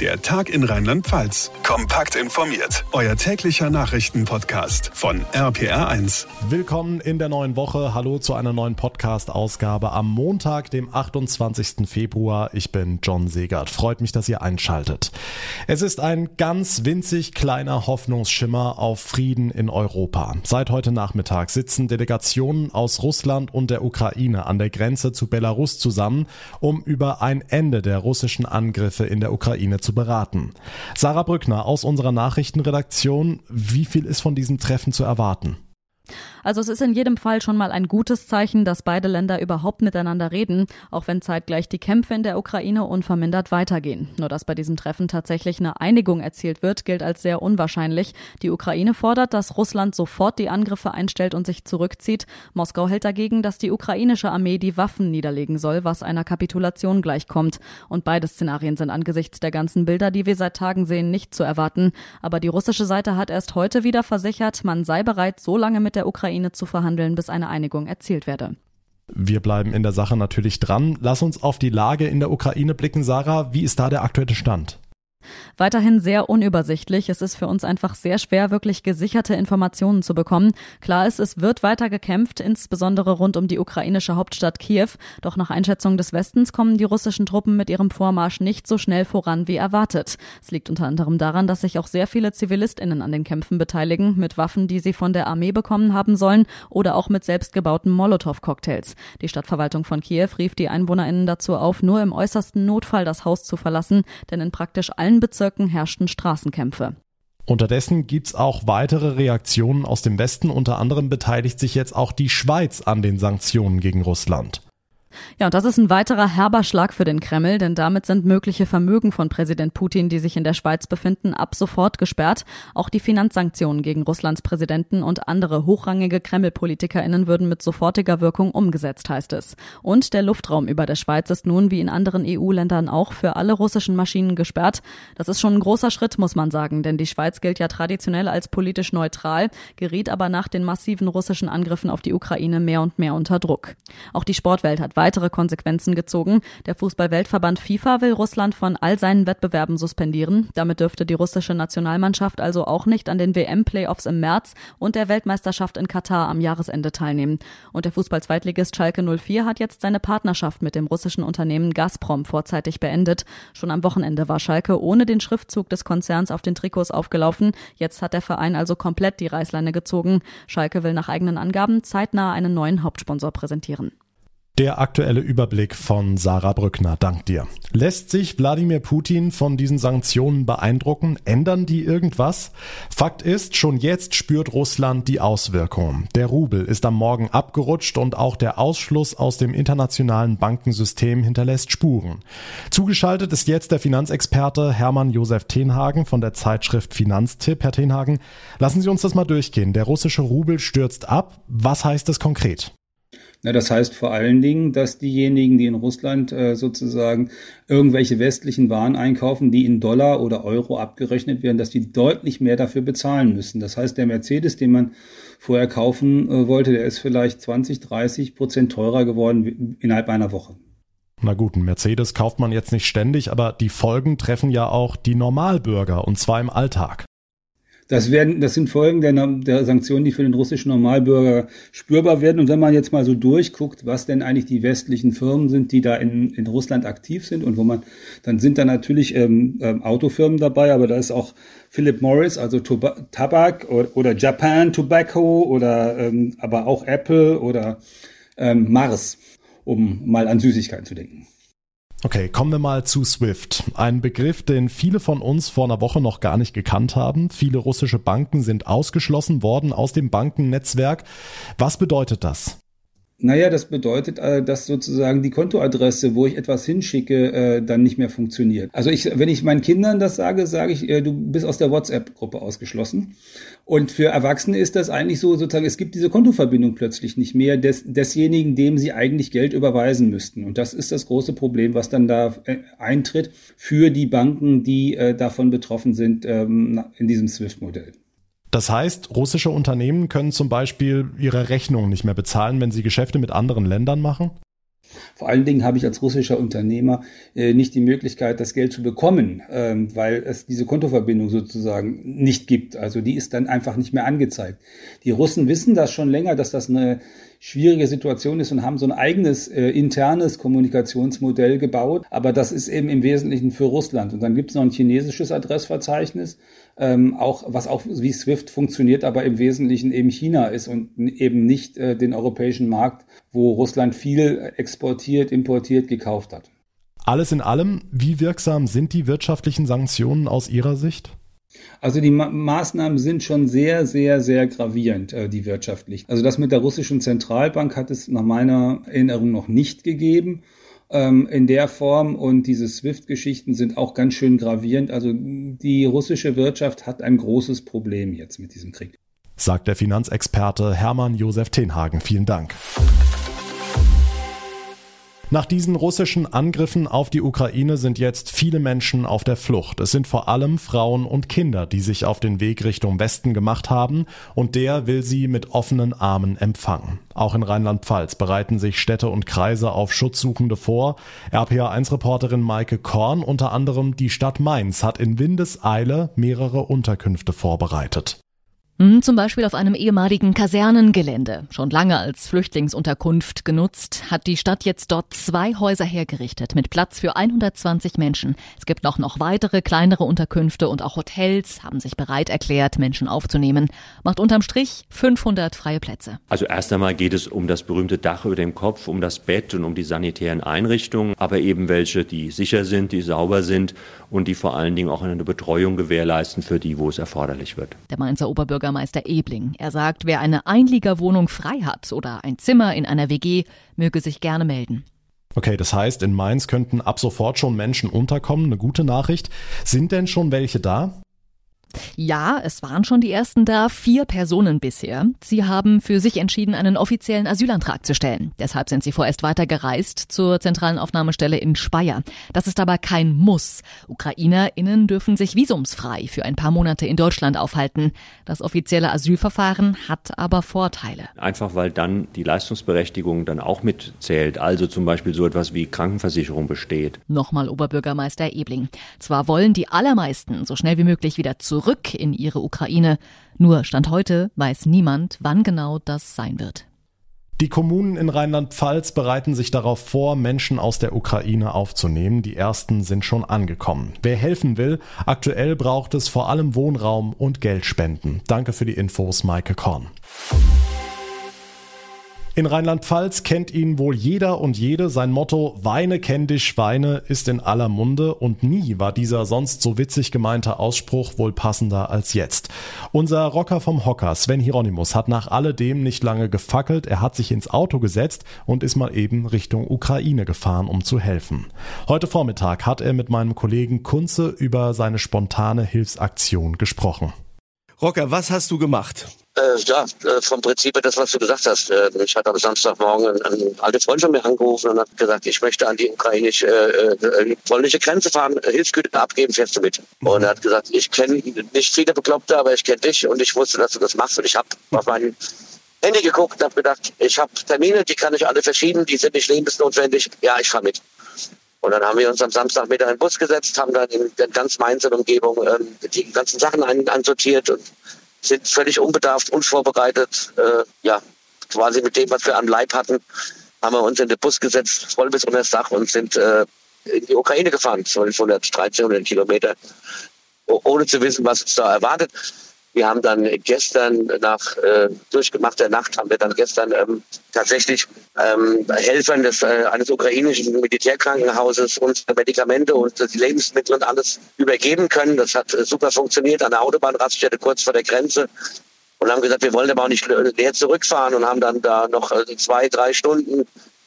Der Tag in Rheinland-Pfalz. Kompakt informiert. Euer täglicher Nachrichtenpodcast von RPR1. Willkommen in der neuen Woche. Hallo zu einer neuen Podcast-Ausgabe am Montag, dem 28. Februar. Ich bin John Segert. Freut mich, dass ihr einschaltet. Es ist ein ganz winzig kleiner Hoffnungsschimmer auf Frieden in Europa. Seit heute Nachmittag sitzen Delegationen aus Russland und der Ukraine an der Grenze zu Belarus zusammen, um über ein Ende der russischen Angriffe in der Ukraine zu beraten. Sarah Brückner aus unserer Nachrichtenredaktion, wie viel ist von diesem Treffen zu erwarten? Also es ist in jedem Fall schon mal ein gutes Zeichen, dass beide Länder überhaupt miteinander reden, auch wenn zeitgleich die Kämpfe in der Ukraine unvermindert weitergehen. Nur dass bei diesem Treffen tatsächlich eine Einigung erzielt wird, gilt als sehr unwahrscheinlich. Die Ukraine fordert, dass Russland sofort die Angriffe einstellt und sich zurückzieht. Moskau hält dagegen, dass die ukrainische Armee die Waffen niederlegen soll, was einer Kapitulation gleichkommt. Und beide Szenarien sind angesichts der ganzen Bilder, die wir seit Tagen sehen, nicht zu erwarten. Aber die russische Seite hat erst heute wieder versichert, man sei bereit, so lange mit der Ukraine Ukraine zu verhandeln, bis eine Einigung erzielt werde. Wir bleiben in der Sache natürlich dran. Lass uns auf die Lage in der Ukraine blicken, Sarah. Wie ist da der aktuelle Stand? Weiterhin sehr unübersichtlich. Es ist für uns einfach sehr schwer, wirklich gesicherte Informationen zu bekommen. Klar ist, es wird weiter gekämpft, insbesondere rund um die ukrainische Hauptstadt Kiew. Doch nach Einschätzung des Westens kommen die russischen Truppen mit ihrem Vormarsch nicht so schnell voran wie erwartet. Es liegt unter anderem daran, dass sich auch sehr viele ZivilistInnen an den Kämpfen beteiligen, mit Waffen, die sie von der Armee bekommen haben sollen oder auch mit selbstgebauten Molotow-Cocktails. Die Stadtverwaltung von Kiew rief die EinwohnerInnen dazu auf, nur im äußersten Notfall das Haus zu verlassen, denn in praktisch allen allen Bezirken herrschten Straßenkämpfe. Unterdessen gibt's auch weitere Reaktionen aus dem Westen. Unter anderem beteiligt sich jetzt auch die Schweiz an den Sanktionen gegen Russland. Ja, und das ist ein weiterer herber Schlag für den Kreml, denn damit sind mögliche Vermögen von Präsident Putin, die sich in der Schweiz befinden, ab sofort gesperrt. Auch die Finanzsanktionen gegen Russlands Präsidenten und andere hochrangige Kreml-PolitikerInnen würden mit sofortiger Wirkung umgesetzt, heißt es. Und der Luftraum über der Schweiz ist nun wie in anderen EU-Ländern auch für alle russischen Maschinen gesperrt. Das ist schon ein großer Schritt, muss man sagen, denn die Schweiz gilt ja traditionell als politisch neutral, geriet aber nach den massiven russischen Angriffen auf die Ukraine mehr und mehr unter Druck. Auch die Sportwelt hat weitere Konsequenzen gezogen. Der Fußballweltverband FIFA will Russland von all seinen Wettbewerben suspendieren. Damit dürfte die russische Nationalmannschaft also auch nicht an den WM-Playoffs im März und der Weltmeisterschaft in Katar am Jahresende teilnehmen. Und der Fußball-Zweitligist Schalke 04 hat jetzt seine Partnerschaft mit dem russischen Unternehmen Gazprom vorzeitig beendet. Schon am Wochenende war Schalke ohne den Schriftzug des Konzerns auf den Trikots aufgelaufen. Jetzt hat der Verein also komplett die Reißleine gezogen. Schalke will nach eigenen Angaben zeitnah einen neuen Hauptsponsor präsentieren. Der aktuelle Überblick von Sarah Brückner. Dank dir. Lässt sich Wladimir Putin von diesen Sanktionen beeindrucken? Ändern die irgendwas? Fakt ist, schon jetzt spürt Russland die Auswirkungen. Der Rubel ist am Morgen abgerutscht und auch der Ausschluss aus dem internationalen Bankensystem hinterlässt Spuren. Zugeschaltet ist jetzt der Finanzexperte Hermann Josef Tenhagen von der Zeitschrift Finanztipp. Herr Tenhagen, lassen Sie uns das mal durchgehen. Der russische Rubel stürzt ab. Was heißt das konkret? Na, das heißt vor allen Dingen, dass diejenigen, die in Russland äh, sozusagen irgendwelche westlichen Waren einkaufen, die in Dollar oder Euro abgerechnet werden, dass die deutlich mehr dafür bezahlen müssen. Das heißt, der Mercedes, den man vorher kaufen äh, wollte, der ist vielleicht 20, 30 Prozent teurer geworden innerhalb einer Woche. Na gut, ein Mercedes kauft man jetzt nicht ständig, aber die Folgen treffen ja auch die Normalbürger und zwar im Alltag. Das, werden, das sind Folgen der, der Sanktionen, die für den russischen Normalbürger spürbar werden. Und wenn man jetzt mal so durchguckt, was denn eigentlich die westlichen Firmen sind, die da in, in Russland aktiv sind und wo man, dann sind da natürlich ähm, ähm, Autofirmen dabei, aber da ist auch Philip Morris, also Tabak oder, oder Japan Tobacco oder ähm, aber auch Apple oder ähm, Mars, um mal an Süßigkeiten zu denken. Okay, kommen wir mal zu SWIFT. Ein Begriff, den viele von uns vor einer Woche noch gar nicht gekannt haben. Viele russische Banken sind ausgeschlossen worden aus dem Bankennetzwerk. Was bedeutet das? Naja, das bedeutet, äh, dass sozusagen die Kontoadresse, wo ich etwas hinschicke, äh, dann nicht mehr funktioniert. Also ich, wenn ich meinen Kindern das sage, sage ich, äh, du bist aus der WhatsApp-Gruppe ausgeschlossen. Und für Erwachsene ist das eigentlich so, sozusagen, es gibt diese Kontoverbindung plötzlich nicht mehr des, desjenigen, dem sie eigentlich Geld überweisen müssten. Und das ist das große Problem, was dann da eintritt für die Banken, die davon betroffen sind ähm, in diesem SWIFT-Modell. Das heißt, russische Unternehmen können zum Beispiel ihre Rechnungen nicht mehr bezahlen, wenn sie Geschäfte mit anderen Ländern machen? Vor allen Dingen habe ich als russischer Unternehmer äh, nicht die Möglichkeit, das Geld zu bekommen, ähm, weil es diese Kontoverbindung sozusagen nicht gibt. Also die ist dann einfach nicht mehr angezeigt. Die Russen wissen das schon länger, dass das eine schwierige Situation ist und haben so ein eigenes äh, internes Kommunikationsmodell gebaut. Aber das ist eben im Wesentlichen für Russland. Und dann gibt es noch ein chinesisches Adressverzeichnis, ähm, auch was auch wie SWIFT funktioniert, aber im Wesentlichen eben China ist und eben nicht äh, den europäischen Markt, wo Russland viel exportiert, importiert, gekauft hat. Alles in allem, wie wirksam sind die wirtschaftlichen Sanktionen aus Ihrer Sicht? Also die Ma Maßnahmen sind schon sehr, sehr, sehr gravierend, äh, die wirtschaftlich. Also das mit der russischen Zentralbank hat es nach meiner Erinnerung noch nicht gegeben ähm, in der Form und diese SWIFT-Geschichten sind auch ganz schön gravierend. Also die russische Wirtschaft hat ein großes Problem jetzt mit diesem Krieg. Sagt der Finanzexperte Hermann Josef Tenhagen. Vielen Dank. Nach diesen russischen Angriffen auf die Ukraine sind jetzt viele Menschen auf der Flucht. Es sind vor allem Frauen und Kinder, die sich auf den Weg Richtung Westen gemacht haben und der will sie mit offenen Armen empfangen. Auch in Rheinland-Pfalz bereiten sich Städte und Kreise auf Schutzsuchende vor. RPA1-Reporterin Maike Korn unter anderem die Stadt Mainz hat in Windeseile mehrere Unterkünfte vorbereitet. Hm, zum Beispiel auf einem ehemaligen Kasernengelände. Schon lange als Flüchtlingsunterkunft genutzt, hat die Stadt jetzt dort zwei Häuser hergerichtet mit Platz für 120 Menschen. Es gibt auch noch weitere kleinere Unterkünfte und auch Hotels haben sich bereit erklärt, Menschen aufzunehmen. Macht unterm Strich 500 freie Plätze. Also erst einmal geht es um das berühmte Dach über dem Kopf, um das Bett und um die sanitären Einrichtungen, aber eben welche, die sicher sind, die sauber sind und die vor allen Dingen auch eine Betreuung gewährleisten für die, wo es erforderlich wird. Der Mainzer Oberbürgermeister Ebling. Er sagt, wer eine Einliegerwohnung frei hat oder ein Zimmer in einer WG, möge sich gerne melden. Okay, das heißt, in Mainz könnten ab sofort schon Menschen unterkommen. Eine gute Nachricht. Sind denn schon welche da? Ja, es waren schon die ersten da, vier Personen bisher. Sie haben für sich entschieden, einen offiziellen Asylantrag zu stellen. Deshalb sind sie vorerst weitergereist zur zentralen Aufnahmestelle in Speyer. Das ist aber kein Muss. UkrainerInnen dürfen sich visumsfrei für ein paar Monate in Deutschland aufhalten. Das offizielle Asylverfahren hat aber Vorteile. Einfach weil dann die Leistungsberechtigung dann auch mitzählt. Also zum Beispiel so etwas wie Krankenversicherung besteht. Nochmal Oberbürgermeister Ebling. Zwar wollen die allermeisten so schnell wie möglich wieder zurück zurück in ihre Ukraine. Nur Stand heute weiß niemand, wann genau das sein wird. Die Kommunen in Rheinland-Pfalz bereiten sich darauf vor, Menschen aus der Ukraine aufzunehmen. Die ersten sind schon angekommen. Wer helfen will, aktuell braucht es vor allem Wohnraum und Geldspenden. Danke für die Infos, Maike Korn. In Rheinland-Pfalz kennt ihn wohl jeder und jede. Sein Motto Weine kenn dich Schweine ist in aller Munde und nie war dieser sonst so witzig gemeinte Ausspruch wohl passender als jetzt. Unser Rocker vom Hocker, Sven Hieronymus, hat nach alledem nicht lange gefackelt. Er hat sich ins Auto gesetzt und ist mal eben Richtung Ukraine gefahren, um zu helfen. Heute Vormittag hat er mit meinem Kollegen Kunze über seine spontane Hilfsaktion gesprochen. Rocker, was hast du gemacht? Äh, ja, äh, vom Prinzip das, was du gesagt hast. Äh, ich hatte am Samstagmorgen einen alten Freund von mir angerufen und hat gesagt, ich möchte an die ukrainische, äh, polnische Grenze fahren, Hilfsgüter abgeben, fährst du mit. Mhm. Und er hat gesagt, ich kenne nicht viele Bekloppte, aber ich kenne dich und ich wusste, dass du das machst und ich habe auf meinen Handy geguckt und habe gedacht, ich habe Termine, die kann ich alle verschieben, die sind nicht lebensnotwendig. Ja, ich fahre mit. Und dann haben wir uns am Samstag mit in den Bus gesetzt, haben dann in der ganz Mainzer Umgebung ähm, die ganzen Sachen ein, einsortiert und sind völlig unbedarft, unvorbereitet, äh, ja, quasi mit dem, was wir am Leib hatten, haben wir uns in den Bus gesetzt, voll bis unter das Dach und sind äh, in die Ukraine gefahren, 1200, 1300 Kilometer, ohne zu wissen, was uns da erwartet. Wir haben dann gestern nach äh, durchgemachter Nacht haben wir dann gestern ähm, tatsächlich ähm, Helfern des, äh, eines ukrainischen Militärkrankenhauses unsere Medikamente und die Lebensmittel und alles übergeben können. Das hat äh, super funktioniert an der Autobahnraststätte kurz vor der Grenze und haben gesagt, wir wollen aber auch nicht leer zurückfahren und haben dann da noch äh, zwei, drei Stunden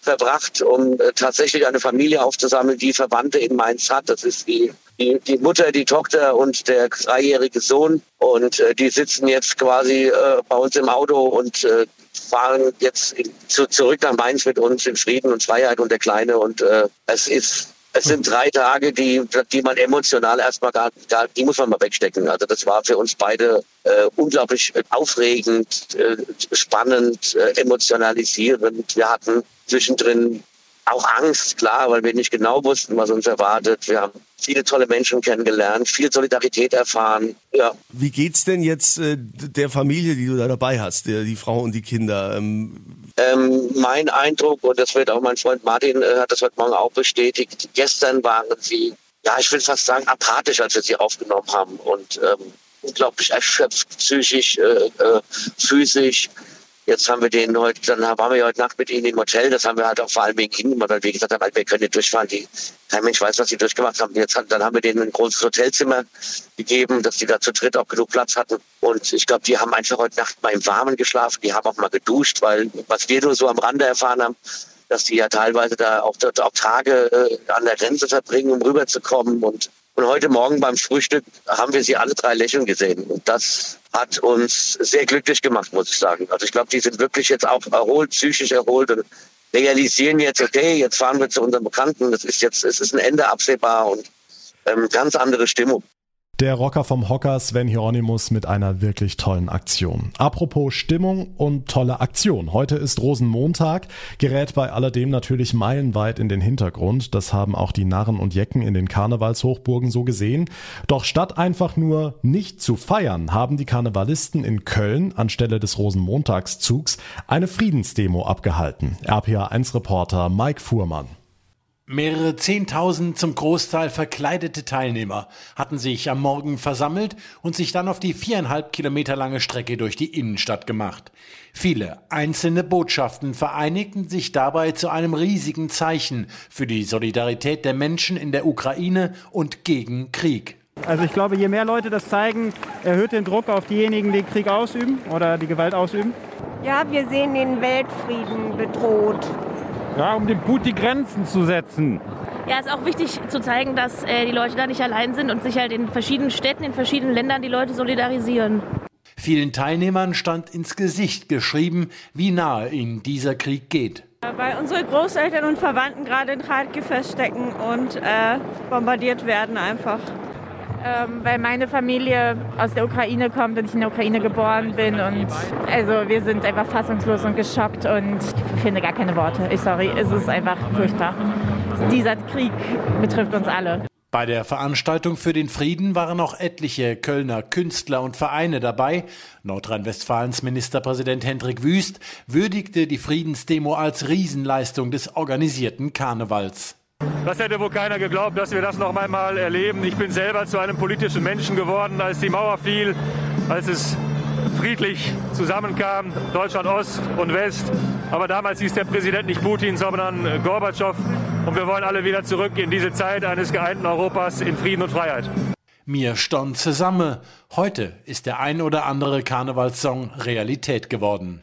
verbracht, um äh, tatsächlich eine Familie aufzusammeln, die Verwandte in Mainz hat. Das ist die, die, die Mutter, die Tochter und der dreijährige Sohn. Und äh, die sitzen jetzt quasi äh, bei uns im Auto und äh, fahren jetzt in, zu, zurück nach Mainz mit uns in Frieden und Freiheit und der Kleine. Und äh, es ist es sind drei Tage, die, die man emotional erstmal gar, gar, die muss man mal wegstecken. Also das war für uns beide äh, unglaublich aufregend, äh, spannend, äh, emotionalisierend. Wir hatten zwischendrin auch Angst, klar, weil wir nicht genau wussten, was uns erwartet. Wir haben viele tolle Menschen kennengelernt, viel Solidarität erfahren. Ja. Wie geht's denn jetzt äh, der Familie, die du da dabei hast, der, die Frau und die Kinder? Ähm ähm, mein Eindruck, und das wird auch mein Freund Martin äh, hat das heute Morgen auch bestätigt, gestern waren sie, ja, ich will fast sagen, apathisch, als wir sie aufgenommen haben und ähm, unglaublich erschöpft, psychisch, äh, äh, physisch. Jetzt haben wir den heute, dann waren wir heute Nacht mit ihnen im Hotel. Das haben wir halt auch vor allem wegen ihnen, weil wir gesagt haben, wir können nicht durchfahren. Die, kein Mensch weiß, was sie durchgemacht haben. Jetzt, dann haben wir denen ein großes Hotelzimmer gegeben, dass die da zu dritt auch genug Platz hatten. Und ich glaube, die haben einfach heute Nacht mal im Warmen geschlafen. Die haben auch mal geduscht, weil was wir nur so am Rande erfahren haben, dass die ja teilweise da auch, auch Tage äh, an der Grenze verbringen, um rüberzukommen. Und und heute Morgen beim Frühstück haben wir sie alle drei lächeln gesehen. Und das hat uns sehr glücklich gemacht, muss ich sagen. Also ich glaube, die sind wirklich jetzt auch erholt, psychisch erholt und realisieren jetzt, okay, jetzt fahren wir zu unseren Bekannten. Das ist jetzt, es ist ein Ende absehbar und ähm, ganz andere Stimmung. Der Rocker vom Hocker Sven Hieronymus mit einer wirklich tollen Aktion. Apropos Stimmung und tolle Aktion. Heute ist Rosenmontag, gerät bei alledem natürlich meilenweit in den Hintergrund. Das haben auch die Narren und Jecken in den Karnevalshochburgen so gesehen. Doch statt einfach nur nicht zu feiern, haben die Karnevalisten in Köln anstelle des Rosenmontagszugs eine Friedensdemo abgehalten. RPA1-Reporter Mike Fuhrmann. Mehrere Zehntausend zum Großteil verkleidete Teilnehmer hatten sich am Morgen versammelt und sich dann auf die viereinhalb Kilometer lange Strecke durch die Innenstadt gemacht. Viele einzelne Botschaften vereinigten sich dabei zu einem riesigen Zeichen für die Solidarität der Menschen in der Ukraine und gegen Krieg. Also ich glaube, je mehr Leute das zeigen, erhöht den Druck auf diejenigen, die Krieg ausüben oder die Gewalt ausüben. Ja, wir sehen den Weltfrieden bedroht. Ja, um dem Putin Grenzen zu setzen. Ja, ist auch wichtig zu zeigen, dass äh, die Leute da nicht allein sind und sich halt in verschiedenen Städten, in verschiedenen Ländern die Leute solidarisieren. Vielen Teilnehmern stand ins Gesicht geschrieben, wie nahe ihnen dieser Krieg geht. Weil unsere Großeltern und Verwandten gerade in Kharkiv feststecken und äh, bombardiert werden einfach ähm, weil meine Familie aus der Ukraine kommt und ich in der Ukraine geboren bin. Und also wir sind einfach fassungslos und geschockt und ich finde gar keine Worte. Ich sorry, es ist einfach furchtbar. Dieser Krieg betrifft uns alle. Bei der Veranstaltung für den Frieden waren auch etliche Kölner Künstler und Vereine dabei. Nordrhein-Westfalens Ministerpräsident Hendrik Wüst würdigte die Friedensdemo als Riesenleistung des organisierten Karnevals. Das hätte wohl keiner geglaubt, dass wir das noch einmal erleben. Ich bin selber zu einem politischen Menschen geworden, als die Mauer fiel, als es friedlich zusammenkam, Deutschland Ost und West. Aber damals hieß der Präsident nicht Putin, sondern Gorbatschow. Und wir wollen alle wieder zurück in diese Zeit eines geeinten Europas in Frieden und Freiheit. Mir stand zusammen. Heute ist der ein oder andere Karnevalssong Realität geworden.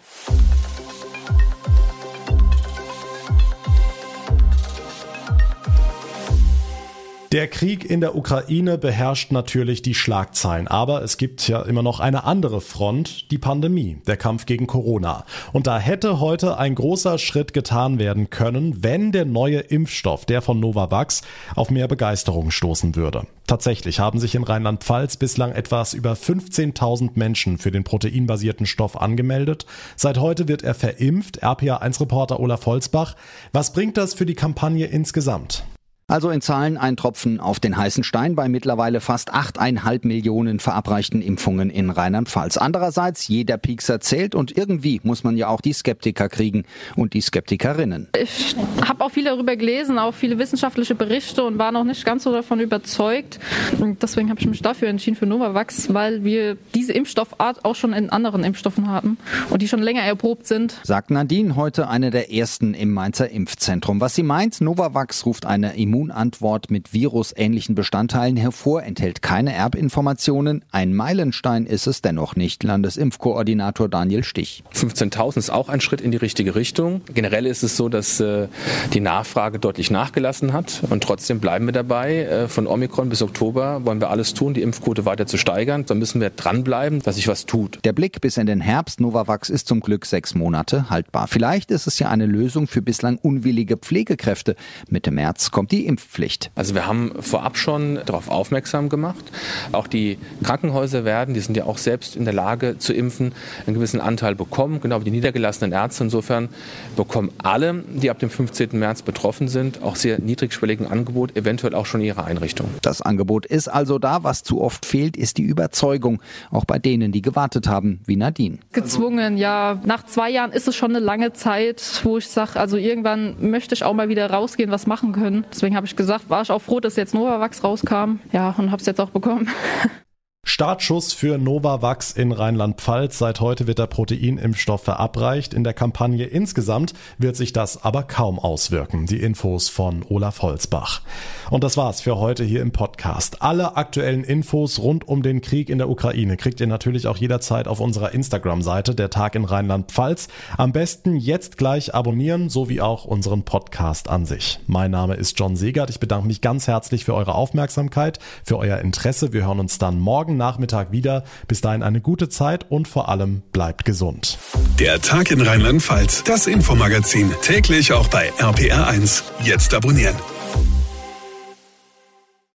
Der Krieg in der Ukraine beherrscht natürlich die Schlagzeilen, aber es gibt ja immer noch eine andere Front, die Pandemie, der Kampf gegen Corona. Und da hätte heute ein großer Schritt getan werden können, wenn der neue Impfstoff, der von Novavax, auf mehr Begeisterung stoßen würde. Tatsächlich haben sich in Rheinland-Pfalz bislang etwas über 15.000 Menschen für den proteinbasierten Stoff angemeldet. Seit heute wird er verimpft. RPA1-Reporter Olaf Holzbach. Was bringt das für die Kampagne insgesamt? Also in Zahlen ein Tropfen auf den heißen Stein bei mittlerweile fast 8,5 Millionen verabreichten Impfungen in Rheinland-Pfalz. Andererseits, jeder Piekser zählt und irgendwie muss man ja auch die Skeptiker kriegen und die Skeptikerinnen. Ich habe auch viel darüber gelesen, auch viele wissenschaftliche Berichte und war noch nicht ganz so davon überzeugt. Und deswegen habe ich mich dafür entschieden für Novavax, weil wir diese Impfstoffart auch schon in anderen Impfstoffen haben und die schon länger erprobt sind. Sagt Nadine, heute eine der ersten im Mainzer Impfzentrum. Was sie meint, Novavax ruft eine Immun Immunantwort mit virusähnlichen Bestandteilen hervor, enthält keine Erbinformationen. Ein Meilenstein ist es dennoch nicht, Landesimpfkoordinator Daniel Stich. 15.000 ist auch ein Schritt in die richtige Richtung. Generell ist es so, dass äh, die Nachfrage deutlich nachgelassen hat und trotzdem bleiben wir dabei. Äh, von Omikron bis Oktober wollen wir alles tun, die Impfquote weiter zu steigern. Da müssen wir dranbleiben, dass sich was tut. Der Blick bis in den Herbst Novavax ist zum Glück sechs Monate haltbar. Vielleicht ist es ja eine Lösung für bislang unwillige Pflegekräfte. Mitte März kommt die die Impfpflicht. Also wir haben vorab schon darauf aufmerksam gemacht. Auch die Krankenhäuser werden, die sind ja auch selbst in der Lage zu impfen, einen gewissen Anteil bekommen, genau wie die niedergelassenen Ärzte. Insofern bekommen alle, die ab dem 15. März betroffen sind, auch sehr niedrigschwelligen Angebot, eventuell auch schon ihre Einrichtung. Das Angebot ist also da. Was zu oft fehlt, ist die Überzeugung. Auch bei denen, die gewartet haben, wie Nadine. Gezwungen, ja. Nach zwei Jahren ist es schon eine lange Zeit, wo ich sage, also irgendwann möchte ich auch mal wieder rausgehen, was machen können. Habe ich gesagt, war ich auch froh, dass jetzt Novavax rauskam. Ja, und habe es jetzt auch bekommen. Startschuss für Novavax in Rheinland-Pfalz. Seit heute wird der Proteinimpfstoff verabreicht. In der Kampagne insgesamt wird sich das aber kaum auswirken. Die Infos von Olaf Holzbach. Und das war's für heute hier im Podcast. Alle aktuellen Infos rund um den Krieg in der Ukraine kriegt ihr natürlich auch jederzeit auf unserer Instagram-Seite, der Tag in Rheinland-Pfalz. Am besten jetzt gleich abonnieren, sowie auch unseren Podcast an sich. Mein Name ist John Segert. Ich bedanke mich ganz herzlich für eure Aufmerksamkeit, für euer Interesse. Wir hören uns dann morgen morgen Nachmittag wieder. Bis dahin eine gute Zeit und vor allem bleibt gesund. Der Tag in Rheinland-Pfalz, das Infomagazin, täglich auch bei RPR1. Jetzt abonnieren.